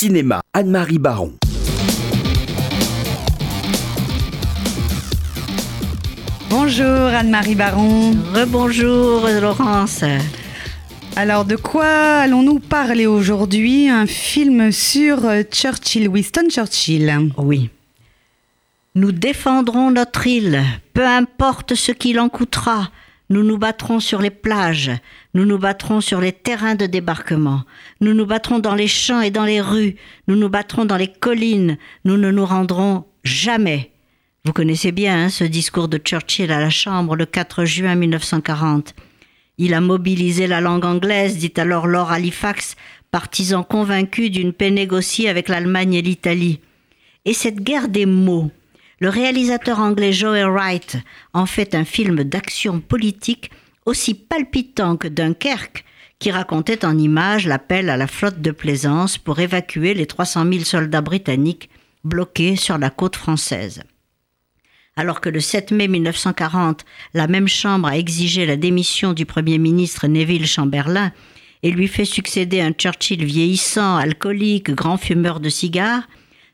Cinéma, Anne-Marie Baron. Bonjour Anne-Marie Baron. Rebonjour Laurence. Alors de quoi allons-nous parler aujourd'hui? Un film sur euh, Churchill, Winston Churchill. Oui. Nous défendrons notre île, peu importe ce qu'il en coûtera. Nous nous battrons sur les plages, nous nous battrons sur les terrains de débarquement, nous nous battrons dans les champs et dans les rues, nous nous battrons dans les collines, nous ne nous rendrons jamais. Vous connaissez bien hein, ce discours de Churchill à la Chambre le 4 juin 1940. Il a mobilisé la langue anglaise, dit alors Lord Halifax, partisan convaincu d'une paix négociée avec l'Allemagne et l'Italie. Et cette guerre des mots, le réalisateur anglais Joel Wright en fait un film d'action politique aussi palpitant que Dunkerque, qui racontait en images l'appel à la flotte de plaisance pour évacuer les 300 000 soldats britanniques bloqués sur la côte française. Alors que le 7 mai 1940, la même Chambre a exigé la démission du Premier ministre Neville Chamberlain et lui fait succéder un Churchill vieillissant, alcoolique, grand fumeur de cigares,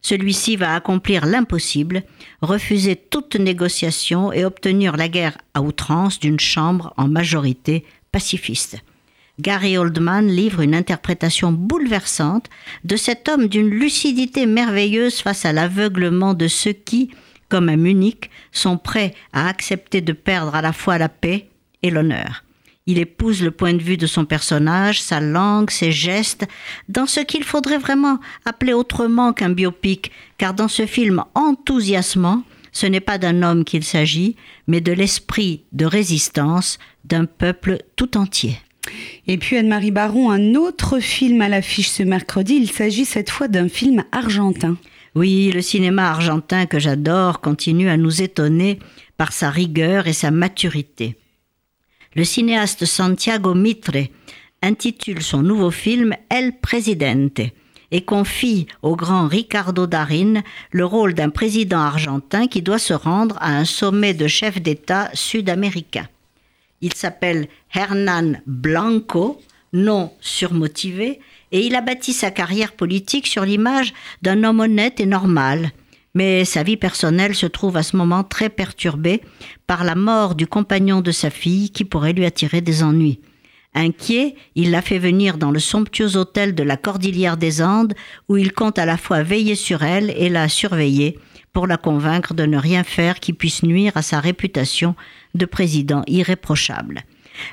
celui-ci va accomplir l'impossible, refuser toute négociation et obtenir la guerre à outrance d'une chambre en majorité pacifiste. Gary Oldman livre une interprétation bouleversante de cet homme d'une lucidité merveilleuse face à l'aveuglement de ceux qui, comme à Munich, sont prêts à accepter de perdre à la fois la paix et l'honneur. Il épouse le point de vue de son personnage, sa langue, ses gestes, dans ce qu'il faudrait vraiment appeler autrement qu'un biopic, car dans ce film enthousiasmant, ce n'est pas d'un homme qu'il s'agit, mais de l'esprit de résistance d'un peuple tout entier. Et puis Anne-Marie Baron, un autre film à l'affiche ce mercredi, il s'agit cette fois d'un film argentin. Oui, le cinéma argentin que j'adore continue à nous étonner par sa rigueur et sa maturité le cinéaste Santiago Mitre intitule son nouveau film El Presidente et confie au grand Ricardo Darin le rôle d'un président argentin qui doit se rendre à un sommet de chefs d'État sud-américains. Il s'appelle Hernan Blanco, nom surmotivé, et il a bâti sa carrière politique sur l'image d'un homme honnête et normal, mais sa vie personnelle se trouve à ce moment très perturbée par la mort du compagnon de sa fille qui pourrait lui attirer des ennuis. Inquiet, il l'a fait venir dans le somptueux hôtel de la Cordillère des Andes où il compte à la fois veiller sur elle et la surveiller pour la convaincre de ne rien faire qui puisse nuire à sa réputation de président irréprochable.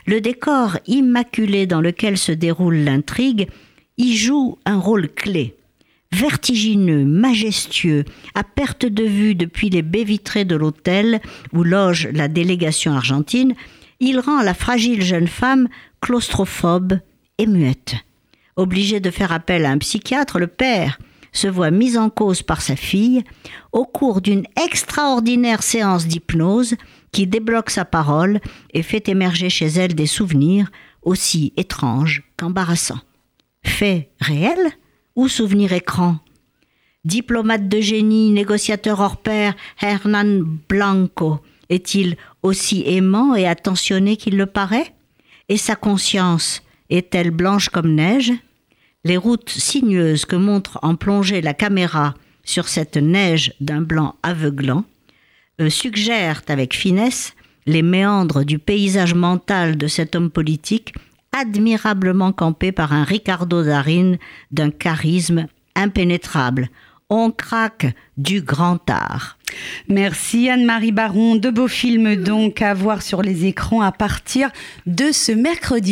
Le décor immaculé dans lequel se déroule l'intrigue y joue un rôle clé vertigineux, majestueux, à perte de vue depuis les baies vitrées de l'hôtel où loge la délégation argentine, il rend la fragile jeune femme claustrophobe et muette. Obligé de faire appel à un psychiatre, le père se voit mis en cause par sa fille au cours d'une extraordinaire séance d'hypnose qui débloque sa parole et fait émerger chez elle des souvenirs aussi étranges qu'embarrassants. Fait réel ou souvenir écran. Diplomate de génie, négociateur hors pair, Hernan Blanco est-il aussi aimant et attentionné qu'il le paraît? Et sa conscience est-elle blanche comme neige? Les routes sinueuses que montre en plongée la caméra sur cette neige d'un blanc aveuglant euh, suggèrent avec finesse les méandres du paysage mental de cet homme politique admirablement campé par un Ricardo Darin d'un charisme impénétrable. On craque du grand art. Merci Anne-Marie Baron. De beaux films donc à voir sur les écrans à partir de ce mercredi.